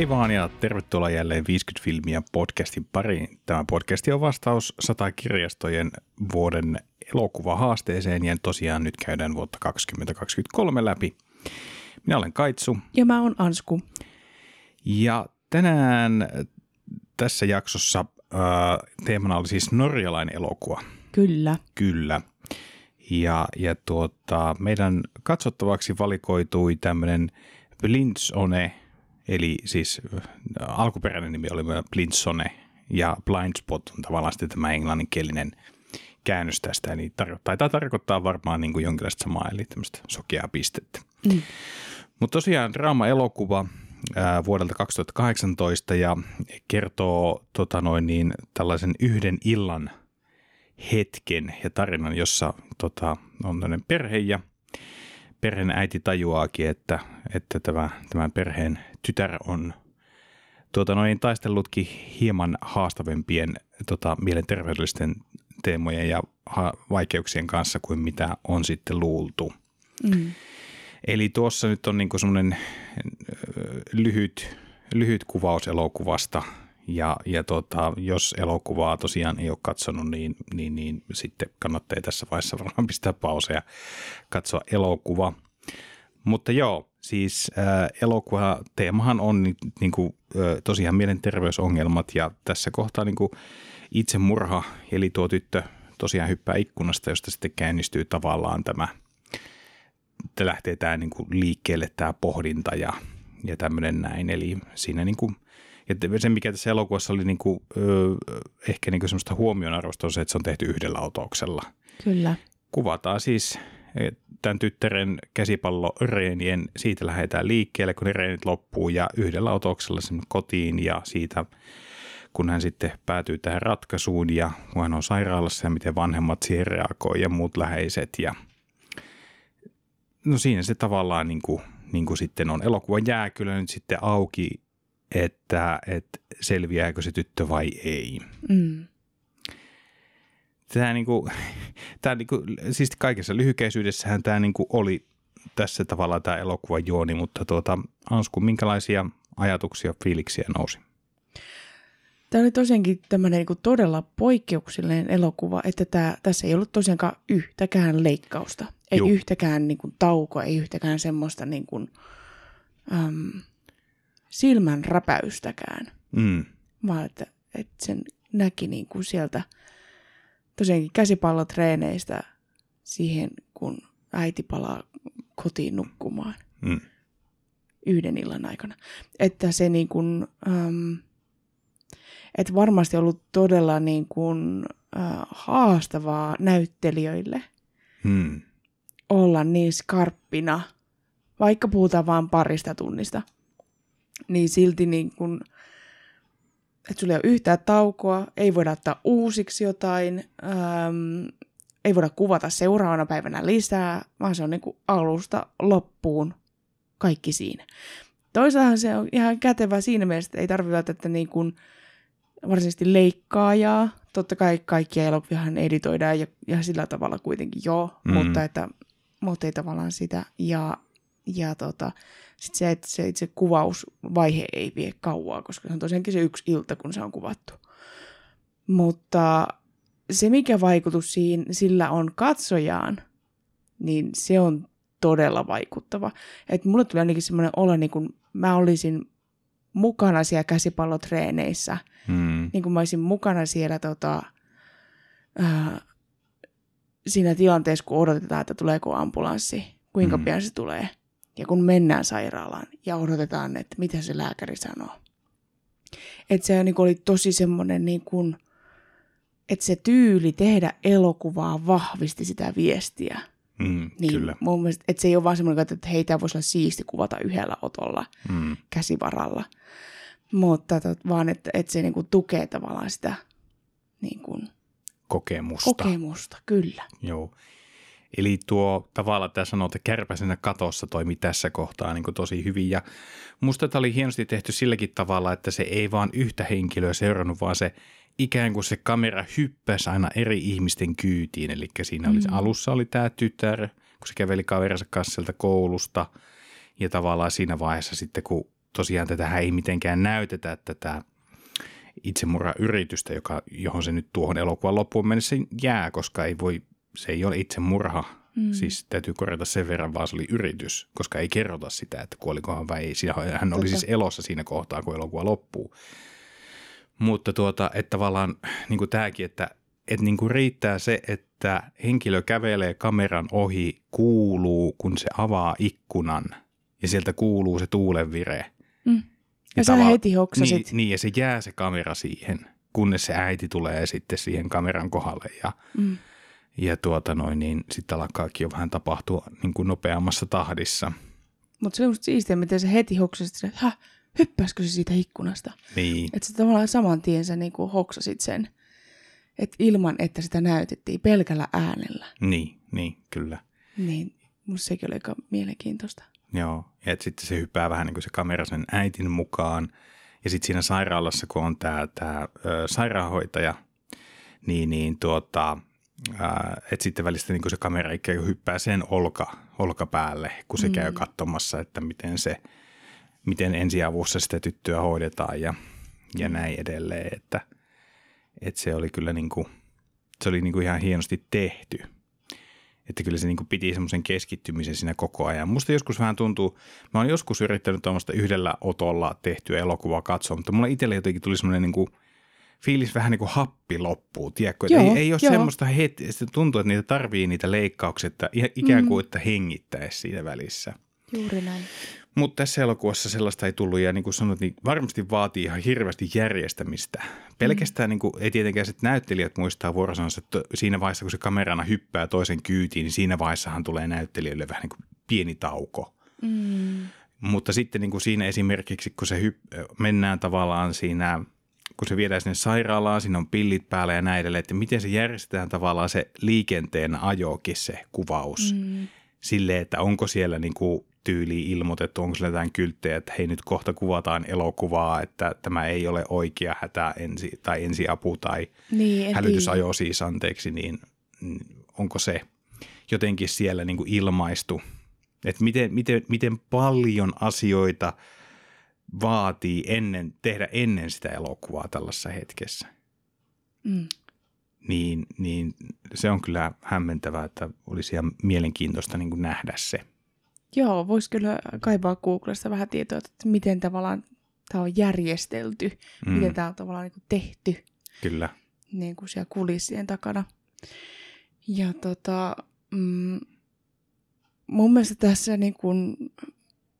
Hei vaan ja tervetuloa jälleen 50 filmiä podcastin pariin. Tämä podcasti on vastaus 100 kirjastojen vuoden elokuvahaasteeseen ja tosiaan nyt käydään vuotta 2023 läpi. Minä olen Kaitsu. Ja mä oon Ansku. Ja tänään tässä jaksossa äh, teemana oli siis norjalainen elokuva. Kyllä. Kyllä. Ja, ja tuota, meidän katsottavaksi valikoitui tämmöinen Blindsone, eli siis alkuperäinen nimi oli Blindsone, ja Blindspot on tavallaan sitten tämä englanninkielinen käännös tästä, eli tar- taitaa tarkoittaa varmaan niin kuin jonkinlaista samaa, eli tämmöistä sokeaa pistettä. Mm. Mutta tosiaan draama-elokuva ää, vuodelta 2018 ja kertoo tota noin niin, tällaisen yhden illan hetken ja tarinan, jossa tota, on tämmöinen perhe ja perheen äiti tajuaakin, että, että tämä, tämän perheen tytär on tuota, noin, taistellutkin hieman haastavempien tota, mielenterveydellisten teemojen ja ha- vaikeuksien kanssa kuin mitä on sitten luultu. Mm. Eli tuossa nyt on niin semmoinen lyhyt, lyhyt kuvaus elokuvasta ja, ja tota, jos elokuvaa tosiaan ei ole katsonut, niin, niin, niin sitten kannattaa tässä vaiheessa varmaan pistää pause ja katsoa elokuva. Mutta joo, siis äh, elokuva teemahan on niin kuin, äh, tosiaan mielenterveysongelmat ja tässä kohtaa niin kuin itsemurha, eli tuo tyttö tosiaan hyppää ikkunasta, josta sitten käynnistyy tavallaan tämä, että lähtee tämä niin kuin liikkeelle tämä pohdinta ja, ja tämmöinen näin. Eli siinä niin kuin, ja se, mikä tässä elokuvassa oli niin kuin, ö, ehkä niin kuin semmoista huomionarvoista on se, että se on tehty yhdellä autoksella. Kyllä. Kuvataan siis tämän tyttären käsipalloreenien, siitä lähdetään liikkeelle, kun ne reenit loppuu ja yhdellä otoksella sinne kotiin ja siitä kun hän sitten päätyy tähän ratkaisuun ja kun hän on sairaalassa ja miten vanhemmat siihen reagoi ja muut läheiset ja no siinä se tavallaan niin kuin, niin kuin sitten on. Elokuva jää kyllä nyt sitten auki, että, että selviääkö se tyttö vai ei. Mm. Tämä, niin kuin, tämä niin kuin, siis kaikessa lyhykeisyydessähän tämä niin kuin oli tässä tavalla tämä elokuva juoni, mutta tuota, Ansku, minkälaisia ajatuksia, fiiliksiä nousi? Tämä oli tosiaankin tämmöinen niin todella poikkeuksellinen elokuva, että tämä, tässä ei ollut tosiaankaan yhtäkään leikkausta. Ei Juh. yhtäkään niin kuin, taukoa, ei yhtäkään semmoista niin kuin, äm, silmän räpäystäkään. Mm. Vaan että, että sen näki niin kuin sieltä tosiaankin käsipallotreeneistä siihen, kun äiti palaa kotiin nukkumaan mm. yhden illan aikana. Että se niin kuin, äm, että varmasti ollut todella niin kuin, äh, haastavaa näyttelijöille hmm. olla niin skarppina, vaikka puhutaan vain parista tunnista, niin silti niin kuin, että sulla ei ole yhtään taukoa, ei voida ottaa uusiksi jotain, ähm, ei voida kuvata seuraavana päivänä lisää, vaan se on niin kuin alusta loppuun kaikki siinä. Toisaalta se on ihan kätevä siinä mielessä, että ei tarvitse välttämättä niin kuin, varsinaisesti leikkaajaa. Totta kai kaikkia elokuviahan editoidaan ja, ja sillä tavalla kuitenkin joo, mm. mutta, että, mutta ei tavallaan sitä. Ja, ja tota, sit se, että se itse kuvausvaihe ei vie kauaa, koska se on tosiaankin se yksi ilta, kun se on kuvattu. Mutta se, mikä vaikutus siinä, sillä on katsojaan, niin se on todella vaikuttava. Että mulle tuli ainakin semmoinen olo, niin kuin mä olisin mukana siellä käsipallotreeneissä. Hmm. Niin kuin mä olisin mukana siellä tota, äh, siinä tilanteessa, kun odotetaan, että tuleeko ambulanssi, kuinka hmm. pian se tulee. Ja kun mennään sairaalaan ja odotetaan, että mitä se lääkäri sanoo. Että se niin kuin oli tosi semmoinen, niin kuin, että se tyyli tehdä elokuvaa vahvisti sitä viestiä. Mm, niin kyllä. Mun mielestä, että se ei ole vaan semmoinen, että hei, tämä voisi olla siisti kuvata yhdellä otolla mm. käsivaralla. Mutta tot, vaan, että, että se niinku tukee tavallaan sitä niin kuin, kokemusta. Kokemusta, kyllä. Joo. Eli tuo tavallaan tämä että kärpäisenä katossa toimi tässä kohtaa niin kuin tosi hyvin. Ja musta tämä oli hienosti tehty silläkin tavalla, että se ei vaan yhtä henkilöä seurannut, vaan se ikään kuin se kamera hyppäsi aina eri ihmisten kyytiin. Eli siinä oli, mm. alussa oli tämä tytär, kun se käveli kaverinsa kanssa sieltä koulusta. Ja tavallaan siinä vaiheessa sitten, kun tosiaan tätä ei mitenkään näytetä tätä itsemurhayritystä, joka, johon se nyt tuohon elokuvan loppuun mennessä jää, koska ei voi, se ei ole itsemurha. Mm. Siis täytyy korjata sen verran, vaan se oli yritys, koska ei kerrota sitä, että kuolikohan vai ei. Hän oli siis elossa siinä kohtaa, kun elokuva loppuu. Mutta tuota, että tavallaan niin kuin tämäkin, että, että niin kuin riittää se, että henkilö kävelee kameran ohi, kuuluu, kun se avaa ikkunan ja sieltä kuuluu se tuulenvire. Mm. Ja, ja sä heti hoksasit. Niin, niin, ja se jää se kamera siihen, kunnes se äiti tulee sitten siihen kameran kohdalle ja, mm. Ja tuota noin, niin sitten alkaakin jo vähän tapahtua niin kuin nopeammassa tahdissa. Mutta se on siistiä, miten se heti hoksasit, että hyppäskö se siitä ikkunasta. Niin. Että sä tavallaan saman tien sä niin kuin hoksasit sen, että ilman, että sitä näytettiin pelkällä äänellä. Niin, niin, kyllä. Niin, musta sekin oli aika mielenkiintoista. Joo, ja sitten se hyppää vähän niin kuin se kamera sen äitin mukaan. Ja sitten siinä sairaalassa, kun on tämä tää, sairaanhoitaja, niin, niin tuota, että sitten välistä niin se kamera ikään kuin hyppää sen olka, olkapäälle, kun se mm. käy katsomassa, että miten se – miten ensiavussa sitä tyttöä hoidetaan ja, ja mm. näin edelleen. Että, että se oli kyllä niin kuin, se oli niin kuin ihan hienosti tehty. Että kyllä se niin kuin piti semmoisen keskittymisen siinä koko ajan. Musta joskus vähän tuntuu, mä oon joskus yrittänyt tuommoista yhdellä otolla tehtyä elokuvaa katsoa, mutta mulla itsellä jotenkin tuli semmoinen niin kuin fiilis vähän niin kuin happi loppuu, tiedätkö? Joo, ei, ei ole joo. semmoista hetkeä, että tuntuu, että niitä tarvii niitä leikkauksia, että ikään kuin, mm. että hengittäisi siinä välissä. Juuri näin. Mutta tässä elokuvassa sellaista ei tullut ja niin kuin sanoit, niin varmasti vaatii ihan hirveästi järjestämistä. Pelkästään mm. niin kuin, ei tietenkään että näyttelijät muistaa vuorosansa, että siinä vaiheessa kun se kamerana hyppää toisen kyytiin, niin siinä vaiheessahan tulee näyttelijöille vähän niin kuin pieni tauko. Mm. Mutta sitten niin kuin siinä esimerkiksi, kun se hypp- mennään tavallaan siinä, kun se viedään sinne sairaalaan, siinä on pillit päällä ja näin edelleen, että miten se järjestetään tavallaan se liikenteen ajokin se kuvaus. Mm. Sille, että onko siellä niin kuin tyyliin ilmoitettu, onko sillä jotain kylttejä, että hei nyt kohta kuvataan elokuvaa, että tämä ei ole oikea hätä ensi, tai ensiapu tai niin, hälytysajo siis anteeksi, niin onko se jotenkin siellä niin kuin ilmaistu, että miten, miten, miten paljon asioita vaatii ennen, tehdä ennen sitä elokuvaa tällaisessa hetkessä. Mm. Niin, niin se on kyllä hämmentävää, että olisi ihan mielenkiintoista niin kuin nähdä se. Joo, voisi kyllä kaivaa Googlesta vähän tietoa, että miten tavallaan tämä on järjestelty, mm. miten tämä on tavallaan niin kuin tehty. Kyllä. Niin kuin siellä kulissien takana. Ja tota, mm, mun mielestä tässä niin kuin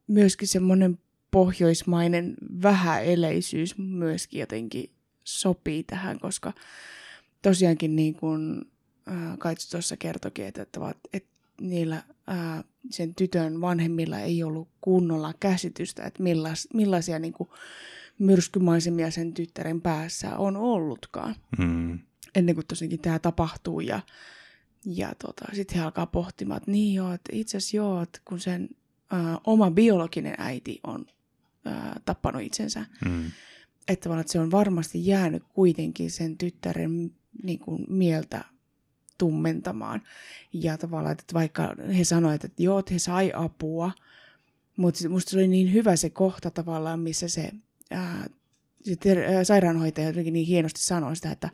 myöskin semmoinen pohjoismainen vähäeleisyys myöskin jotenkin sopii tähän, koska tosiaankin niin kuin Kaitsu tuossa kertokin, että, että, että niillä ää, sen tytön vanhemmilla ei ollut kunnolla käsitystä, että millais, millaisia niin kuin, myrskymaisemia sen tyttären päässä on ollutkaan. Mm. Ennen kuin tosiaankin tämä tapahtuu ja, ja tota, sitten he alkaa pohtimaan, että niin joo, että itse asiassa joo, että kun sen ää, oma biologinen äiti on ää, tappanut itsensä, mm. että, että se on varmasti jäänyt kuitenkin sen tyttären niin kuin, mieltä tummentamaan. Ja tavallaan, että vaikka he sanoivat, että joo, että he sai apua, mutta musta se oli niin hyvä se kohta tavallaan, missä se, ää, se ter- ää, sairaanhoitaja jotenkin niin hienosti sanoi sitä, että,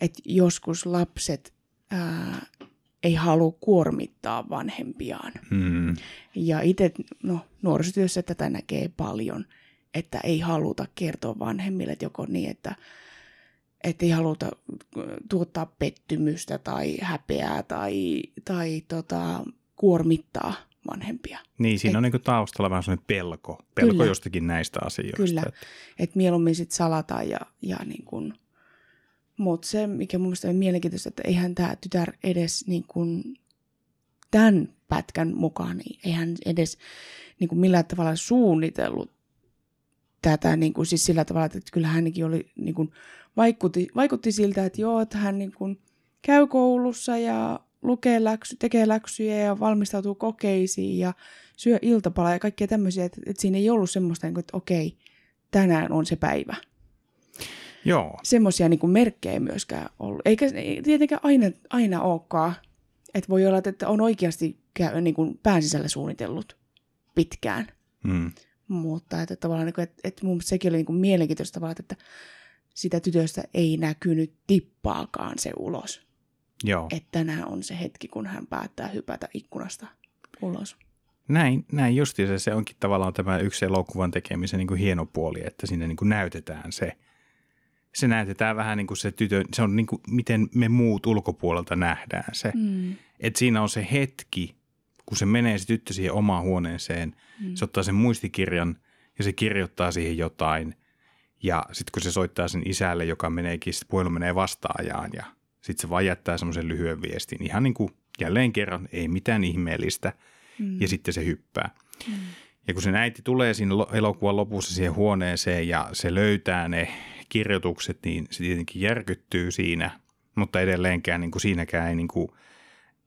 että joskus lapset ää, ei halua kuormittaa vanhempiaan. Hmm. Ja itse no, nuorisotyössä tätä näkee paljon, että ei haluta kertoa vanhemmille, että joko niin, että että ei haluta tuottaa pettymystä tai häpeää tai, tai tota, kuormittaa vanhempia. Niin, siinä Et, on niin taustalla vähän sellainen pelko, pelko kyllä, jostakin näistä asioista. Kyllä, että et mieluummin sitten salataan ja, ja niin kuin, mutta se, mikä mun mielestä on mielenkiintoista, että eihän tämä tytär edes niin kuin, tämän pätkän mukaan, niin eihän edes niin kuin millään tavalla suunnitellut tätä niin kuin, siis sillä tavalla, että kyllä hänkin oli niin kuin, vaikutti, vaikutti siltä, että joo, että hän niin kuin käy koulussa ja lukee läksy, tekee läksyjä ja valmistautuu kokeisiin ja syö iltapalaa ja kaikkea tämmöisiä, että, että siinä ei ollut semmoista, niin kuin, että okei, tänään on se päivä. Joo. Semmoisia niin merkkejä myöskään ollut. Eikä tietenkään aina, aina olekaan. Että voi olla, että on oikeasti niin kuin pään sisällä suunnitellut pitkään. Hmm. Mutta että tavallaan, niin kuin, että, että mun mielestä sekin oli niin kuin mielenkiintoista tavallaan, että sitä tytöstä ei näkynyt tippaakaan se ulos. Joo. Että tänään on se hetki, kun hän päättää hypätä ikkunasta ulos. Näin, näin justiinsa. Se onkin tavallaan tämä yksi elokuvan tekemisen niin kuin hieno puoli, että sinne niin kuin näytetään se. Se näytetään vähän niin kuin se tytö, se on niin kuin miten me muut ulkopuolelta nähdään se. Mm. Että siinä on se hetki, kun se menee se tyttö siihen omaan huoneeseen, mm. se ottaa sen muistikirjan ja se kirjoittaa siihen jotain. Ja sitten kun se soittaa sen isälle, joka meneekin, sitten puhelu menee vastaajaan ja sitten se vaan jättää semmoisen lyhyen viestin. Ihan niin kuin jälleen kerran, ei mitään ihmeellistä. Mm. Ja sitten se hyppää. Mm. Ja kun se äiti tulee siinä elokuvan lopussa siihen huoneeseen ja se löytää ne kirjoitukset, niin se tietenkin järkyttyy siinä, mutta edelleenkään niin kuin siinäkään ei, niin kuin,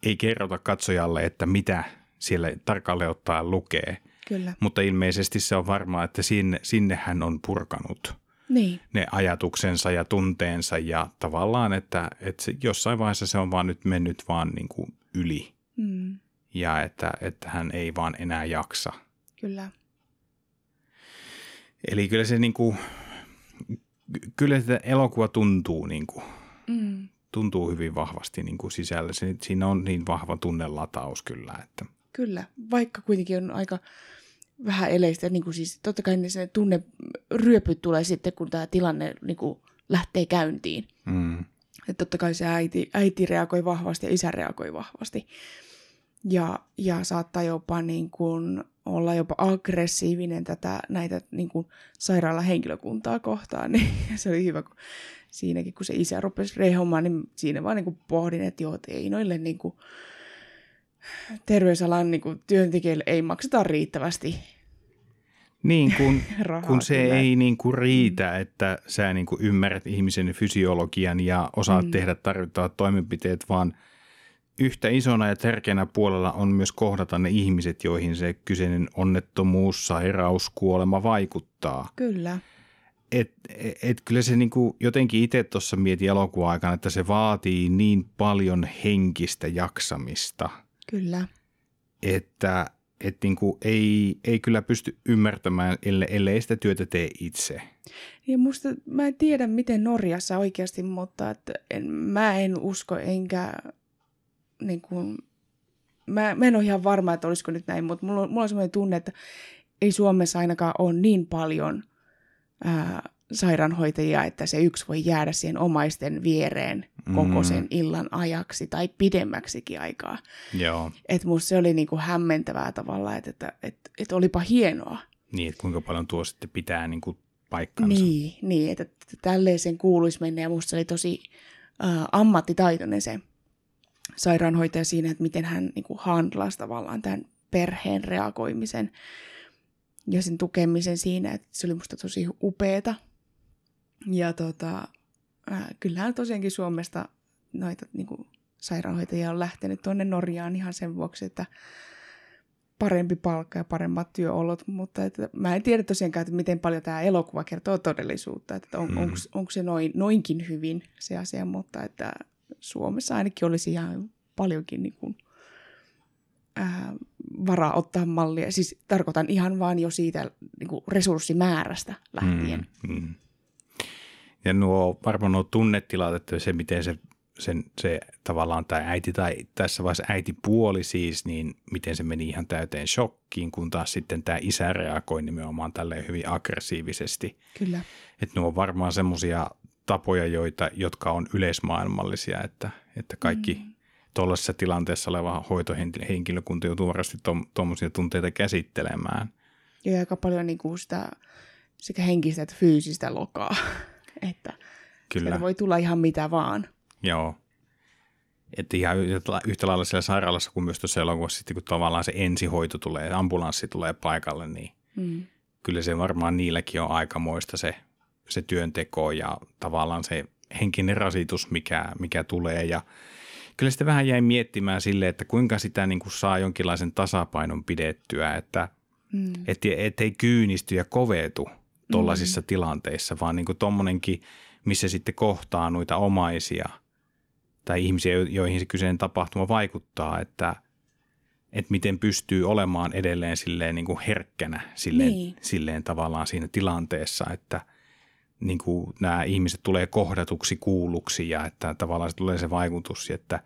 ei kerrota katsojalle, että mitä siellä tarkalleen ottaen lukee. Kyllä. Mutta ilmeisesti se on varmaa, että sinne, sinne hän on purkanut niin. ne ajatuksensa ja tunteensa ja tavallaan, että, että se, jossain vaiheessa se on vaan nyt mennyt vaan niin kuin yli Mm. ja että, että hän ei vaan enää jaksa. Kyllä. Eli kyllä se niin kuin, kyllä sitä elokuva tuntuu, niin kuin, Mm. tuntuu hyvin vahvasti niin kuin sisällä. Se, siinä on niin vahva tunnelataus kyllä, että Kyllä, vaikka kuitenkin on aika vähän eleistä, niin kuin siis totta kai ne se tunne ryöpyt tulee sitten, kun tämä tilanne niin kuin lähtee käyntiin. mm, Että totta kai se äiti, äiti reagoi vahvasti ja isä reagoi vahvasti. Ja, ja saattaa jopa niin kuin olla jopa aggressiivinen tätä, näitä niin kuin sairaalahenkilökuntaa kohtaan. Niin se oli hyvä, kun siinäkin kun se isä rupesi rehomaan, niin siinä vaan niin kuin pohdin, että joo, että ei noille niin kuin terveysalan niin kuin työntekijöille ei makseta riittävästi niin kun, rahaa. kun se kyllä. ei niin kuin riitä, että sä niin kuin ymmärrät ihmisen fysiologian ja osaat Mm. tehdä tarvittavat toimenpiteet, vaan yhtä isona ja tärkeänä puolella on myös kohdata ne ihmiset, joihin se kyseinen onnettomuus, sairaus, kuolema vaikuttaa. Kyllä, Et, et, et kyllä se niinku, jotenkin itse tuossa mietin elokuvan aikana, että se vaatii niin paljon henkistä jaksamista, kyllä. että et niinku ei, ei kyllä pysty ymmärtämään, ellei, ellei sitä työtä tee itse. Ja musta, mä en tiedä miten Norjassa oikeasti, mutta että en, mä en usko enkä niin kuin, mä, mä en ole ihan varma, että olisiko nyt näin, mutta mulla, on- mulla on sellainen tunne, että ei Suomessa ainakaan ole niin paljon ää, sairaanhoitajia, että se yksi voi jäädä siihen omaisten viereen koko Mm. sen illan ajaksi tai pidemmäksikin aikaa. Joo. Että musta se oli niin kuin hämmentävää tavallaan, että, että, että, että olipa hienoa. Niin, että kuinka paljon tuo sitten pitää niinku paikkansa. Niin, niin että, että tälleen sen kuuluisi mennä ja musta se oli tosi äh, ammattitaitoinen se sairaanhoitaja siinä, että miten hän niin kuin handlasi tavallaan tämän perheen reagoimisen ja sen tukemisen siinä, että se oli musta tosi upeeta. Ja tota, äh, kyllähän tosiaankin Suomesta noita niin kuin sairaanhoitajia on lähtenyt tuonne Norjaan ihan sen vuoksi, että parempi palkka ja paremmat työolot, mutta että mä en tiedä tosiaankaan, että miten paljon tämä elokuva kertoo todellisuutta, että on, Mm. onko se noin, noinkin hyvin se asia, mutta että Suomessa ainakin olisi ihan paljonkin niin kuin, ää, varaa ottaa mallia. Siis tarkoitan ihan vaan jo siitä niin kuin resurssimäärästä lähtien. Mm, mm. Ja nuo, varmaan nuo tunnetilat, että se miten se, sen, se tavallaan tämä äiti tai tässä vaiheessa äitipuoli siis, niin miten se meni ihan täyteen shokkiin, kun taas sitten tämä isä reagoi nimenomaan tälleen hyvin aggressiivisesti. Kyllä. Että nuo on varmaan semmoisia tapoja, joita, jotka on yleismaailmallisia, että, että kaikki mm. tuollaisessa tilanteessa oleva hoitohenkilökunta joutuu varmasti tuommoisia tunteita käsittelemään. Ja aika paljon niin kuin sitä sekä henkistä että fyysistä lokaa. että Kyllä. voi tulla ihan mitä vaan. Joo. Että ihan yhtä- yhtä lailla siellä sairaalassa kuin myös tuossa elokuvassa, sitten kun tavallaan se ensihoito tulee, ambulanssi tulee paikalle, niin Mm. kyllä se varmaan niilläkin on aikamoista se, se työnteko ja tavallaan se henkinen rasitus, mikä, mikä tulee. Ja kyllä sitten vähän jäi miettimään sille, että kuinka sitä niin kuin saa jonkinlaisen tasapainon pidettyä, että Mm. et, et ei kyynisty ja kovetu tuollaisissa mm. tilanteissa, vaan niin kuin tommonenkin, missä sitten kohtaa noita omaisia tai ihmisiä, jo- joihin se kyseinen tapahtuma vaikuttaa, että että miten pystyy olemaan edelleen silleen niin kuin herkkänä silleen, niin. silleen tavallaan siinä tilanteessa, että niin kuin nämä ihmiset tulee kohdatuksi, kuulluksi ja että tavallaan se tulee se vaikutus, että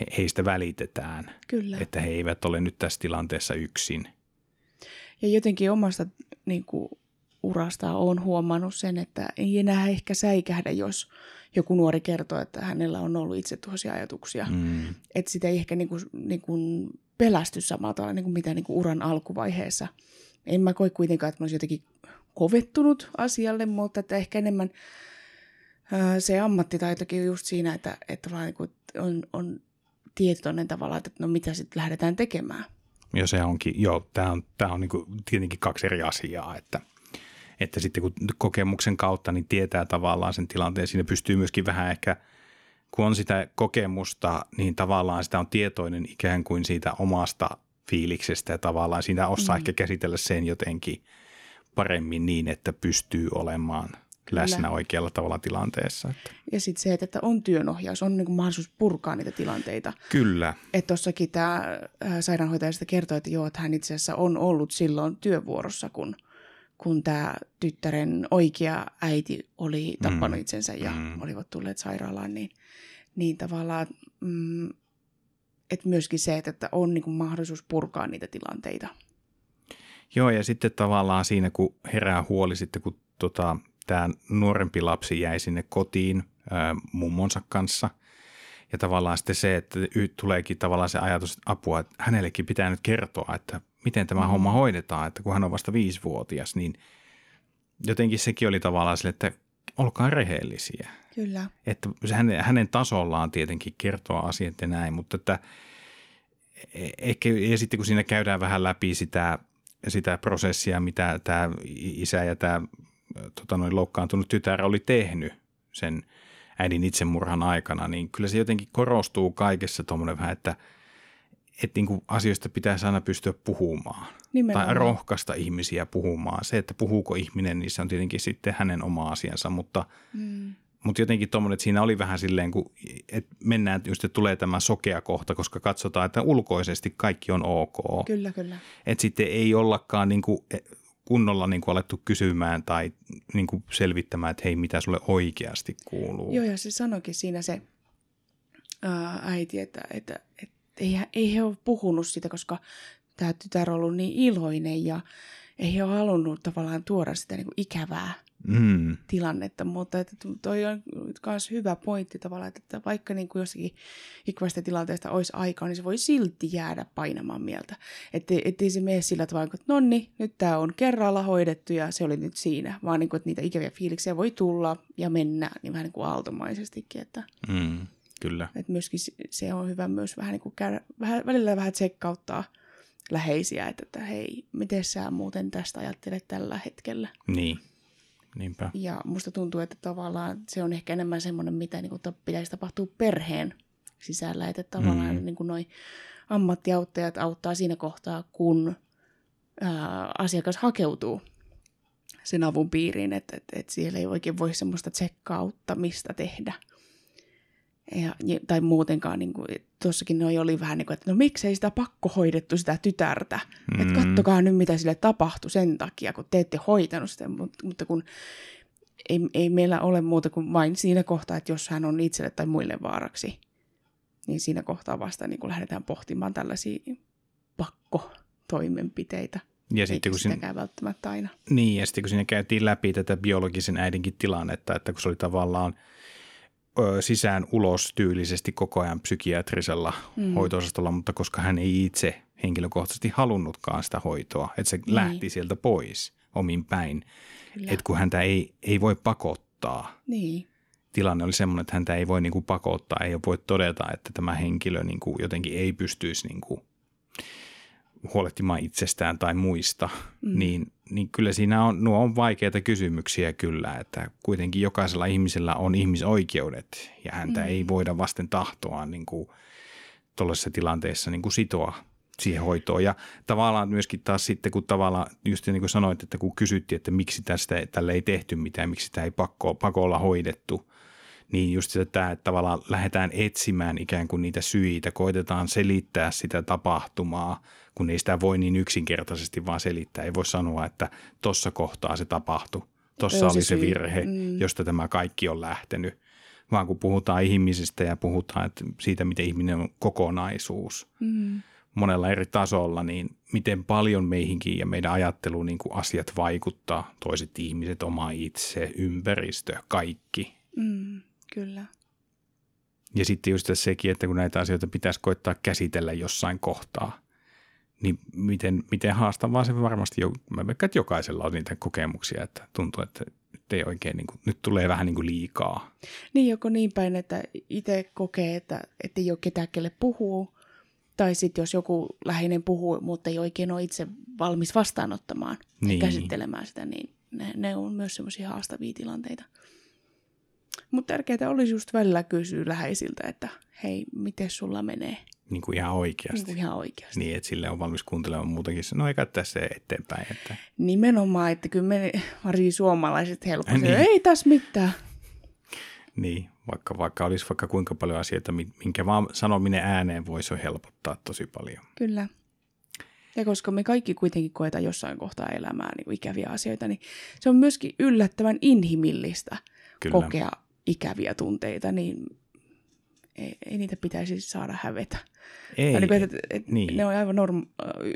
he, heistä välitetään, Kyllä. että he eivät ole nyt tässä tilanteessa yksin. Ja jotenkin omasta niin kuin, urasta on huomannut sen, että ei enää ehkä säikähdä, jos joku nuori kertoo, että hänellä on ollut itse tuossa ajatuksia. Mm. Että sitä ei ehkä niin kuin, niin kuin pelästy samalla tavalla niin kuin mitä niin kuin uran alkuvaiheessa. En mä koe kuitenkaan, että mä olisin jotenkin kovettunut asialle, mutta että ehkä enemmän ää, se ammattitaitokin on just siinä, että, että niin kuin on, on tietoinen tavalla, että no mitä sitten lähdetään tekemään. Joo, se onkin, joo, tämä on, tää on niin kuin tietenkin kaksi eri asiaa, että, että sitten kun kokemuksen kautta niin tietää tavallaan sen tilanteen, siinä pystyy myöskin vähän ehkä, kun on sitä kokemusta, niin tavallaan sitä on tietoinen ikään kuin siitä omasta fiiliksestä ja tavallaan siinä osaa mm. ehkä käsitellä sen jotenkin paremmin niin, että pystyy olemaan läsnä Kyllä. oikealla tavalla tilanteessa. Että. Ja sitten se, että on työnohjaus, on niin mahdollisuus purkaa niitä tilanteita. Kyllä. Että tuossakin tämä sairaanhoitaja sitä kertoi, että joo, että hän itse asiassa on ollut silloin työvuorossa, kun, kun tämä tyttären oikea äiti oli tappanut mm. itsensä ja mm. olivat tulleet sairaalaan, niin, niin tavallaan, mm, että myöskin se, että on niin mahdollisuus purkaa niitä tilanteita. Joo, ja sitten tavallaan siinä, kun herää huoli sitten, kun tota, tämä nuorempi lapsi jäi sinne kotiin ää, mummonsa kanssa. Ja tavallaan sitten se, että tuleekin tavallaan se ajatus, että apua, että hänellekin pitää nyt kertoa, että miten tämä mm. homma hoidetaan, että kun hän on vasta viisivuotias, niin jotenkin sekin oli tavallaan sille, että olkaa rehellisiä. Kyllä. Että hänen, hänen tasollaan tietenkin kertoa asiat ja näin, mutta että e, ehkä, ja sitten kun siinä käydään vähän läpi sitä, sitä prosessia, mitä tämä isä ja tämä tota noin, loukkaantunut tytär oli tehnyt sen äidin itsemurhan aikana, niin kyllä se jotenkin korostuu kaikessa tuommoinen vähän, että, että niin kuin asioista pitäisi aina pystyä puhumaan. Nimenomaan. Tai rohkaista ihmisiä puhumaan. Se, että puhuuko ihminen, niin se on tietenkin sitten hänen oma asiansa, mutta, mm. Mutta jotenkin tuommoinen, että siinä oli vähän silleen, kun, että mennään just, että tulee tämä sokea kohta, koska katsotaan, että ulkoisesti kaikki on ok. Kyllä, kyllä. Että sitten ei ollakaan niin kuin, kunnolla niin kuin alettu kysymään tai niin kuin selvittämään, että hei, mitä sulle oikeasti kuuluu. Joo, ja se sanoikin siinä se ää, äiti, että, että, että ei, ei he ole puhunut sitä, koska tämä tytär on ollut niin iloinen ja ei he ole halunnut tavallaan tuoda sitä niin kuin ikävää mm. tilannetta, mutta että toi on myös hyvä pointti tavallaan, että vaikka niin kuin jossakin ikävästä tilanteesta olisi aikaa, niin se voi silti jäädä painamaan mieltä. Että ettei se mene sillä tavalla, että nonni, nyt tämä on kerralla hoidettu ja se oli nyt siinä, vaan niin kuin, että niitä ikäviä fiiliksiä voi tulla ja mennä niin vähän niin kuin aaltomaisestikin. Että, mm, kyllä. Että myöskin se on hyvä myös vähän niin kuin käydä, vähän, välillä vähän tsekkauttaa läheisiä, että, että hei, miten sä muuten tästä ajattelet tällä hetkellä. Niin. Niinpä. Ja musta tuntuu, että tavallaan se on ehkä enemmän semmoinen, mitä niin kuin pitäisi tapahtua perheen sisällä, että tavallaan mm. niin kuin noi ammattiauttajat auttaa siinä kohtaa, kun ää, asiakas hakeutuu sen avun piiriin, että, että, että siellä ei oikein voi semmoista tsekkauttamista tehdä – ja, tai muutenkaan, niin kuin, tuossakin noi oli vähän niin kuin, että no miksei sitä pakko hoidettu sitä tytärtä. Mm. Että kattokaa nyt, mitä sille tapahtui sen takia, kun te ette hoitanut sitä. Mutta, mutta kun ei, ei meillä ole muuta kuin vain siinä kohtaa, että jos hän on itselle tai muille vaaraksi, niin siinä kohtaa vasta niin kun lähdetään pohtimaan tällaisia pakkotoimenpiteitä. Ja sitten kun siinä, välttämättä aina. Niin, ja sitten kun siinä käytiin läpi tätä biologisen äidinkin tilannetta, että kun se oli tavallaan – sisään ulos tyylisesti koko ajan psykiatrisella mm. hoitoosastolla, mutta koska hän ei itse henkilökohtaisesti halunnutkaan sitä hoitoa, että se niin. lähti sieltä pois omin päin, että kun häntä ei, ei voi pakottaa. Niin. Tilanne oli semmoinen, että häntä ei voi niin kuin pakottaa, ei voi todeta, että tämä henkilö niin kuin jotenkin ei pystyisi niin kuin huolehtimaan itsestään tai muista, mm. niin, niin kyllä siinä on, nuo on vaikeita kysymyksiä kyllä, että kuitenkin jokaisella ihmisellä on ihmisoikeudet ja häntä mm. ei voida vasten tahtoa niin kuin tuollaisessa tilanteessa niin kuin sitoa siihen hoitoon. Ja tavallaan myöskin taas sitten, kun tavallaan just niin kuin sanoit, että kun kysyttiin, että miksi tästä tälle ei tehty mitään, miksi sitä ei pakko, pakolla hoidettu, niin just sitä, että tavallaan lähdetään etsimään ikään kuin niitä syitä, koitetaan selittää sitä tapahtumaa, kun ei sitä voi niin yksinkertaisesti vaan selittää. Ei voi sanoa, että tuossa kohtaa se tapahtui, tuossa oli se virhe, mm. josta tämä kaikki on lähtenyt. Vaan kun puhutaan ihmisistä ja puhutaan että siitä, miten ihminen on kokonaisuus mm. monella eri tasolla, niin miten paljon meihinkin ja meidän ajatteluun niin kuin asiat vaikuttaa. Toiset ihmiset, oma itse, ympäristö, kaikki. Mm Kyllä. Ja sitten just sekin, että kun näitä asioita pitäisi koittaa käsitellä jossain kohtaa, niin miten, miten haastavaa se varmasti, jo, mä veikkaan, että jokaisella on niitä kokemuksia, että tuntuu, että nyt ei oikein, niin kuin, nyt tulee vähän niin kuin liikaa. Niin, joko niin päin, että itse kokee, että, että ei ole ketään, kelle puhuu, tai sitten jos joku läheinen puhuu, mutta ei oikein ole itse valmis vastaanottamaan niin. ja käsittelemään sitä, niin ne, ne on myös semmoisia haastavia tilanteita. Mutta tärkeää olisi just välillä kysyä läheisiltä, että hei, miten sulla menee? Niin kuin ihan oikeasti. Niin kuin ihan oikeasti. Niin, että sille on valmis kuuntelemaan muutenkin. No eikä tässä eteenpäin. Että... Nimenomaan, että kyllä me varsin suomalaiset helposti, niin. ei tässä mitään. Niin, vaikka, vaikka olisi vaikka kuinka paljon asioita, minkä vaan sanominen ääneen voisi helpottaa tosi paljon. Kyllä. Ja koska me kaikki kuitenkin koetaan jossain kohtaa elämää niin ikäviä asioita, niin se on myöskin yllättävän inhimillistä Kyllä. kokea ikäviä tunteita, niin ei, ei niitä pitäisi saada hävetä. Ei, niin, että, että niin. Ne on aivan norm,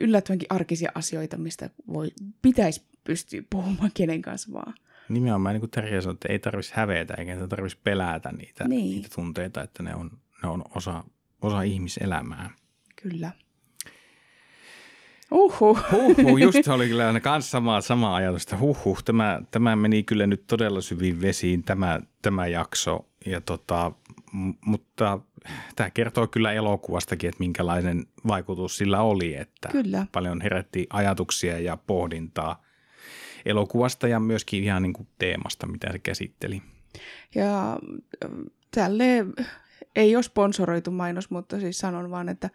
yllättävänkin arkisia asioita, mistä voi, pitäisi pystyä puhumaan kenen kanssa vaan. Nimenomaan niin kuin Terje sanoi, että ei tarvitsisi hävetä eikä tarvitsisi pelätä niitä, niin. niitä tunteita, että ne on, ne on osa, osa ihmiselämää. Kyllä. Uhuh. Huhhuh, just oli kyllä kans sama, sama ajatus, että huhhuh, tämä, tämä meni kyllä nyt todella syviin vesiin tämä, tämä jakso. Ja tota, mutta tämä kertoo kyllä elokuvastakin, että minkälainen vaikutus sillä oli, että kyllä. paljon herätti ajatuksia ja pohdintaa elokuvasta ja myöskin ihan niin kuin teemasta, mitä se käsitteli. Ja tälle ei ole sponsoroitu mainos, mutta siis sanon vaan, että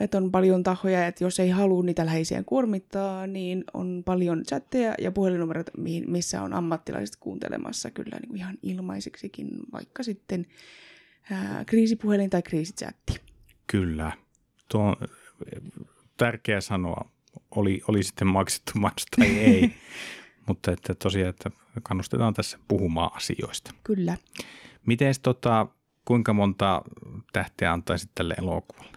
että on paljon tahoja, että jos ei halua niitä läheisiä kuormittaa, niin on paljon chatteja ja puhelinnumerot, missä on ammattilaiset kuuntelemassa kyllä niin kuin ihan ilmaiseksikin, vaikka sitten ää, kriisipuhelin tai kriisichatti. Kyllä. Tuo on tärkeä sanoa, oli, oli sitten maksettu mainos tai ei, mutta että tosiaan, että kannustetaan tässä puhumaan asioista. Kyllä. Miten tota, kuinka monta tähteä antaisit tälle elokuvalle?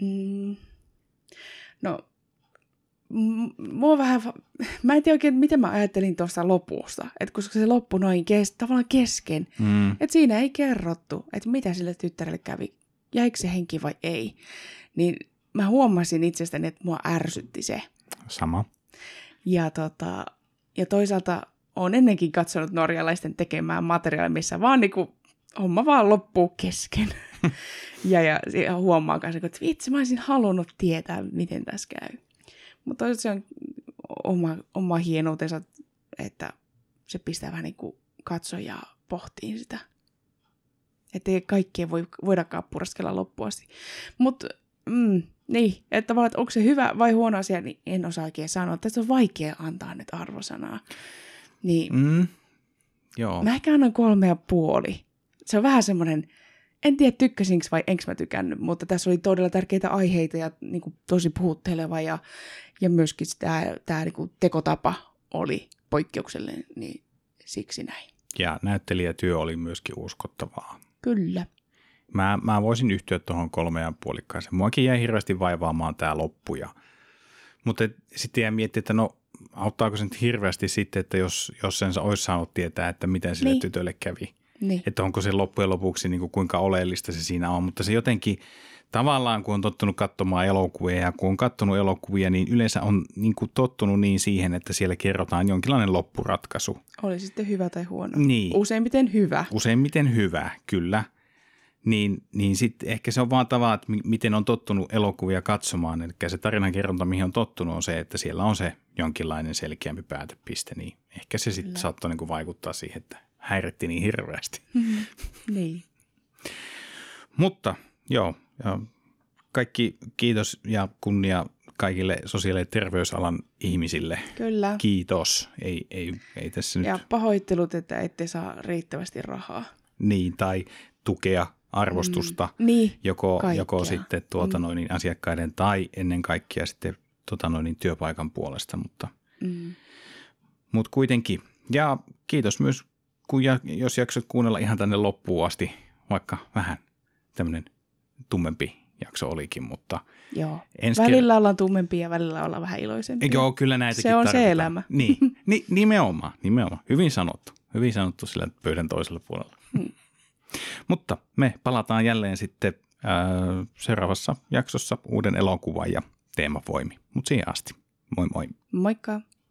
Mm, no, mua vähän, mä en tiedä oikein, miten mä ajattelin tuosta lopusta, että koska se loppu noin kes, tavallaan kesken, mm. että siinä ei kerrottu, että mitä sille tyttärelle kävi, jäikö se henki vai ei, niin mä huomasin itsestäni, että mua ärsytti se. Sama. Ja, tota, ja toisaalta on ennenkin katsonut norjalaisten tekemään materiaalia, missä vaan niinku, homma vaan loppuu kesken. ja, ja, ja huomaa myös, että vitsi, mä olisin halunnut tietää, miten tässä käy. Mutta toisaalta se on oma, oma hienoutensa, että se pistää vähän niin kuin katsojaa pohtiin sitä. Että ei kaikkea voi, voidakaan puraskella loppuun asti. Mutta mm, niin, että tavallaan, että onko se hyvä vai huono asia, niin en osaa oikein sanoa. Tässä on vaikea antaa nyt arvosanaa. Niin, mm, joo. Mä ehkä annan kolme ja puoli. Se on vähän semmoinen en tiedä tykkäsinkö vai enkö mä tykännyt, mutta tässä oli todella tärkeitä aiheita ja niin kuin, tosi puhutteleva ja, ja myöskin tämä, tämä niin kuin, tekotapa oli poikkeuksellinen, niin siksi näin. Ja näyttelijätyö oli myöskin uskottavaa. Kyllä. Mä, mä voisin yhtyä tuohon kolmeen puolikkaaseen. Muakin jäi hirveästi vaivaamaan tämä loppu. Ja, mutta sitten jäi miettiä, että no auttaako se nyt hirveästi sitten, että jos, jos sen olisi saanut tietää, että miten sille niin. tytölle kävi. Niin. Että onko se loppujen lopuksi niin kuin kuinka oleellista se siinä on. Mutta se jotenkin tavallaan, kun on tottunut katsomaan elokuvia ja kun on katsonut elokuvia, niin yleensä on niin kuin tottunut niin siihen, että siellä kerrotaan jonkinlainen loppuratkaisu. Oli sitten hyvä tai huono. Niin. Useimmiten hyvä. Useimmiten hyvä, kyllä. Niin, niin sitten ehkä se on vaan tavallaan, että miten on tottunut elokuvia katsomaan. Eli se tarinan kerronta, mihin on tottunut, on se, että siellä on se jonkinlainen selkeämpi päätepiste. Niin ehkä se sitten saattoi niin vaikuttaa siihen, että häiritti niin hirveästi. Mm-hmm. niin. Mutta joo, ja kaikki kiitos ja kunnia kaikille sosiaali- ja terveysalan ihmisille. Kyllä. Kiitos. Ei, ei, ei tässä ja nyt... pahoittelut, että ette saa riittävästi rahaa. Niin, tai tukea arvostusta Mm. Niin, joko, kaikkea. joko sitten tuota Mm. noin, niin asiakkaiden tai ennen kaikkea sitten tuota noin, niin työpaikan puolesta, mutta, mm, mutta kuitenkin. Ja kiitos myös, kun ja, jos jaksot kuunnella ihan tänne loppuun asti, vaikka vähän tämmöinen tummempi jakso olikin, mutta joo. ensi Välillä ollaan tummempia ja välillä ollaan vähän iloisempia. Joo, kyllä näitäkin Se on se tarvitaan. elämä. Niin, ni, nimenomaan, nimenomaan. Hyvin sanottu. Hyvin sanottu sillä pöydän toisella puolella. Mm. Mutta me palataan jälleen sitten ää, seuraavassa jaksossa uuden elokuvan ja teemavoimi. Mutta siihen asti. Moi moi. Moikka!